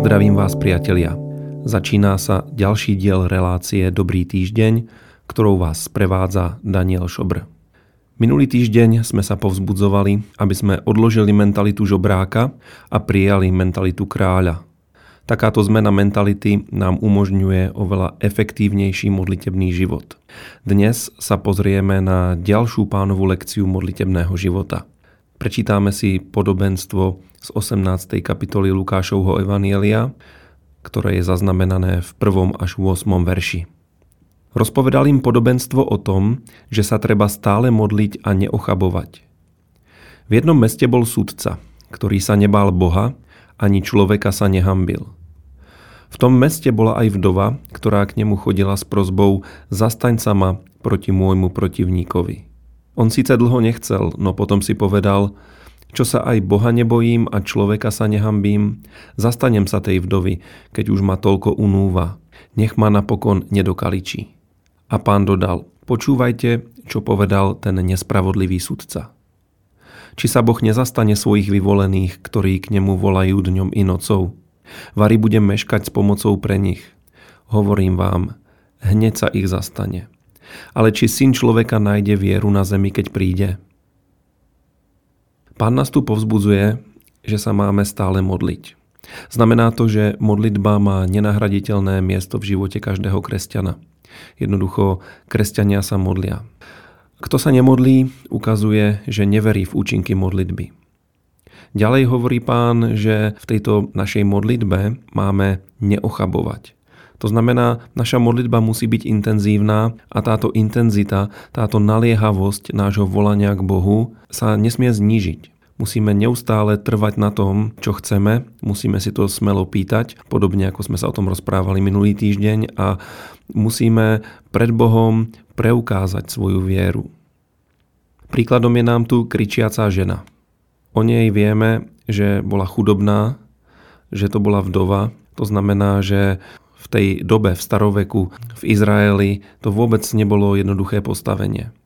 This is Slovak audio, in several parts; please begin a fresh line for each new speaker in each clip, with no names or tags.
Zdravím vás priatelia. Začíná sa ďalší diel relácie Dobrý týždeň, ktorou vás sprevádza Daniel Šobr. Minulý týždeň sme sa povzbudzovali, aby sme odložili mentalitu žobráka a prijali mentalitu kráľa. Takáto zmena mentality nám umožňuje oveľa efektívnejší modlitebný život. Dnes sa pozrieme na ďalšiu pánovú lekciu modlitebného života. Prečítame si podobenstvo z 18. kapitoly Lukášovho Evanielia, ktoré je zaznamenané v 1. až 8. verši. Rozpovedal im podobenstvo o tom, že sa treba stále modliť a neochabovať. V jednom meste bol sudca, ktorý sa nebál Boha, ani človeka sa nehambil. V tom meste bola aj vdova, ktorá k nemu chodila s prozbou zastaň sa ma proti môjmu protivníkovi. On síce dlho nechcel, no potom si povedal, čo sa aj Boha nebojím a človeka sa nehambím, zastanem sa tej vdovy, keď už ma toľko unúva. Nech ma napokon nedokaličí. A pán dodal, počúvajte, čo povedal ten nespravodlivý sudca. Či sa Boh nezastane svojich vyvolených, ktorí k nemu volajú dňom i nocou? Vary budem meškať s pomocou pre nich. Hovorím vám, hneď sa ich zastane. Ale či syn človeka nájde vieru na zemi, keď príde? Pán nás tu povzbudzuje, že sa máme stále modliť. Znamená to, že modlitba má nenahraditeľné miesto v živote každého kresťana. Jednoducho, kresťania sa modlia. Kto sa nemodlí, ukazuje, že neverí v účinky modlitby. Ďalej hovorí pán, že v tejto našej modlitbe máme neochabovať. To znamená, naša modlitba musí byť intenzívna a táto intenzita, táto naliehavosť nášho volania k Bohu sa nesmie znížiť. Musíme neustále trvať na tom, čo chceme, musíme si to smelo pýtať, podobne ako sme sa o tom rozprávali minulý týždeň a musíme pred Bohom preukázať svoju vieru. Príkladom je nám tu kričiacá žena. O nej vieme, že bola chudobná, že to bola vdova. To znamená, že v tej dobe, v staroveku, v Izraeli, to vôbec nebolo jednoduché postavenie.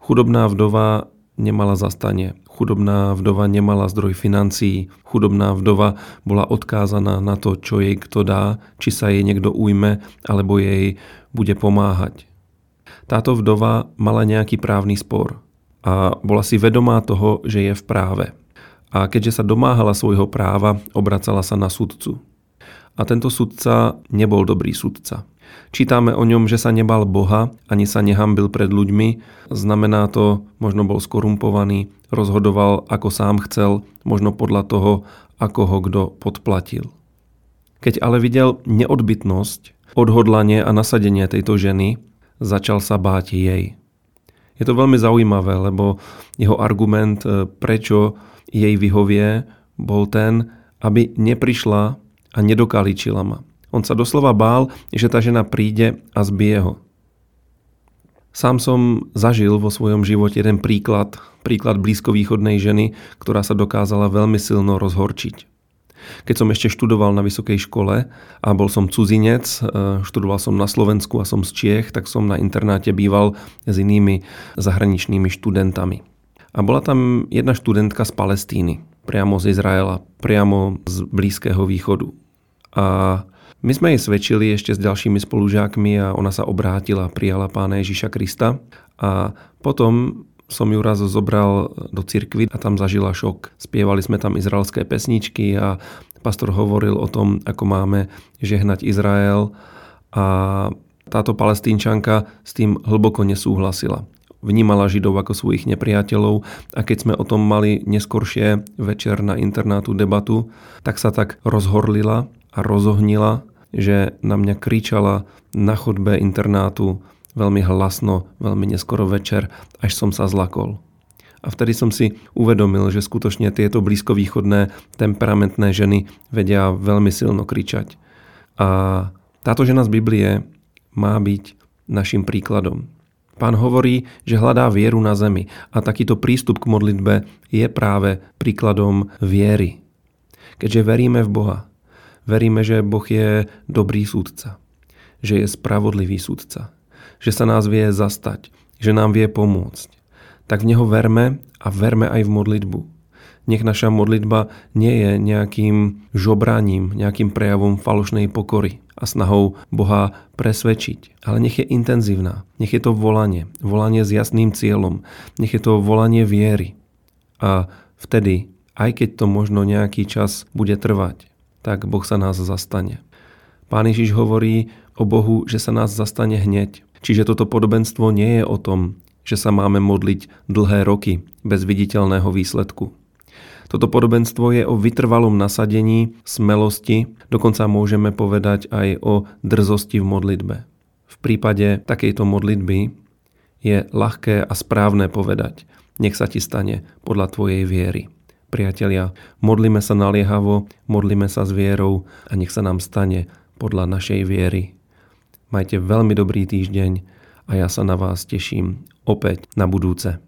Chudobná vdova nemala zastanie. Chudobná vdova nemala zdroj financií. Chudobná vdova bola odkázaná na to, čo jej kto dá, či sa jej niekto ujme, alebo jej bude pomáhať. Táto vdova mala nejaký právny spor a bola si vedomá toho, že je v práve. A keďže sa domáhala svojho práva, obracala sa na sudcu. A tento sudca nebol dobrý sudca. Čítame o ňom, že sa nebal Boha, ani sa nehambil pred ľuďmi. Znamená to, možno bol skorumpovaný, rozhodoval ako sám chcel, možno podľa toho, ako ho kto podplatil. Keď ale videl neodbitnosť, odhodlanie a nasadenie tejto ženy, začal sa báť jej. Je to veľmi zaujímavé, lebo jeho argument, e, prečo jej vyhovie, bol ten, aby neprišla a nedokaličila ma. On sa doslova bál, že tá žena príde a zbije ho. Sám som zažil vo svojom živote jeden príklad, príklad blízkovýchodnej ženy, ktorá sa dokázala veľmi silno rozhorčiť. Keď som ešte študoval na vysokej škole a bol som cudzinec, e, študoval som na Slovensku a som z Čiech, tak som na internáte býval s inými zahraničnými študentami. A bola tam jedna študentka z Palestíny, priamo z Izraela, priamo z Blízkeho východu. A my sme jej svedčili ešte s ďalšími spolužiakmi a ona sa obrátila, prijala pána Ježiša Krista a potom som ju raz zobral do cirkvy a tam zažila šok. Spievali sme tam izraelské pesničky a pastor hovoril o tom, ako máme žehnať Izrael a táto palestínčanka s tým hlboko nesúhlasila. Vnímala Židov ako svojich nepriateľov a keď sme o tom mali neskoršie večer na internátu debatu, tak sa tak rozhorlila a rozohnila, že na mňa kričala na chodbe internátu veľmi hlasno, veľmi neskoro večer, až som sa zlakol. A vtedy som si uvedomil, že skutočne tieto blízkovýchodné temperamentné ženy vedia veľmi silno kričať. A táto žena z Biblie má byť našim príkladom. Pán hovorí, že hľadá vieru na zemi a takýto prístup k modlitbe je práve príkladom viery. Keďže veríme v Boha, Veríme, že Boh je dobrý súdca, že je spravodlivý súdca, že sa nás vie zastať, že nám vie pomôcť. Tak v Neho verme a verme aj v modlitbu. Nech naša modlitba nie je nejakým žobraním, nejakým prejavom falošnej pokory a snahou Boha presvedčiť, ale nech je intenzívna. Nech je to volanie, volanie s jasným cieľom, nech je to volanie viery. A vtedy, aj keď to možno nejaký čas bude trvať, tak Boh sa nás zastane. Pán Ježiš hovorí o Bohu, že sa nás zastane hneď. Čiže toto podobenstvo nie je o tom, že sa máme modliť dlhé roky bez viditeľného výsledku. Toto podobenstvo je o vytrvalom nasadení, smelosti, dokonca môžeme povedať aj o drzosti v modlitbe. V prípade takejto modlitby je ľahké a správne povedať, nech sa ti stane podľa tvojej viery. Priatelia, modlíme sa naliehavo, modlíme sa s vierou a nech sa nám stane podľa našej viery. Majte veľmi dobrý týždeň a ja sa na vás teším opäť na budúce.